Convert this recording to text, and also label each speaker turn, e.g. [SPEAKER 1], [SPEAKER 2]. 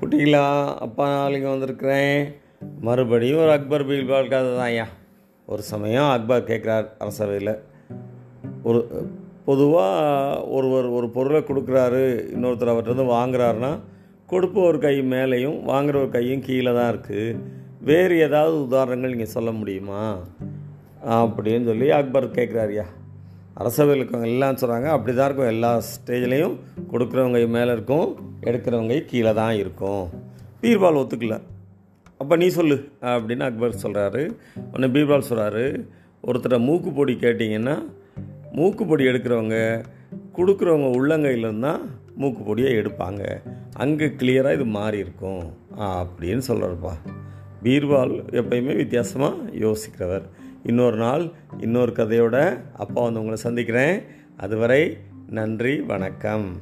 [SPEAKER 1] குட்டிகளா அப்பா நாளைக்கு வந்திருக்கிறேன். மறுபடியும் ஒரு அக்பர் பீர்பால் கதை தான் ஐயா. ஒரு சமயம் அக்பர் கேட்குறார் அரசவையில். ஒரு பொதுவாக ஒருவர் ஒரு பொருளை கொடுக்குறாரு இன்னொருத்தர் அவர்கிட்ட வாங்குறாருன்னா கொடுப்பவர் கை மேலேயும் வாங்குறவர் கையும் கீழே தான் இருக்குது வேறு ஏதாவது உதாரணங்கள் நீங்கள் சொல்ல முடியுமா? அப்படின்னு சொல்லி அக்பர் கேட்குறாருயா அரசவையில் இருக்கவங்க எல்லாம் சொல்கிறாங்க அப்படி தான் இருக்கும். எல்லா ஸ்டேஜ்லேயும் கொடுக்குறவங்க மேலே இருக்கும் எடுக்கிறவங்க கீழே தான் இருக்கும். பீர்பால் ஒத்துக்கல. அப்போ நீ சொல்லு அப்படின்னு அக்பர் சொல்கிறாரு உடனே பீர்பால் சொல்கிறாரு ஒருத்தரை மூக்குப்பொடி கேட்டிங்கன்னா மூக்குப்பொடி எடுக்கிறவங்க கொடுக்குறவங்க உள்ளங்கையிலேருந்து தான் மூக்குப்பொடியை எடுப்பாங்க. அங்கே கிளியராக இது மாறி இருக்கும். அப்படின்னு சொல்கிறாருப்பா பீர்பால் எப்பயுமே வித்தியாசமாக யோசிக்கிறவர். இன்னொரு நாள் இன்னொரு கதையோட அப்பா வந்து உங்களை சந்திக்கிறேன். அதுவரை நன்றி வணக்கம்.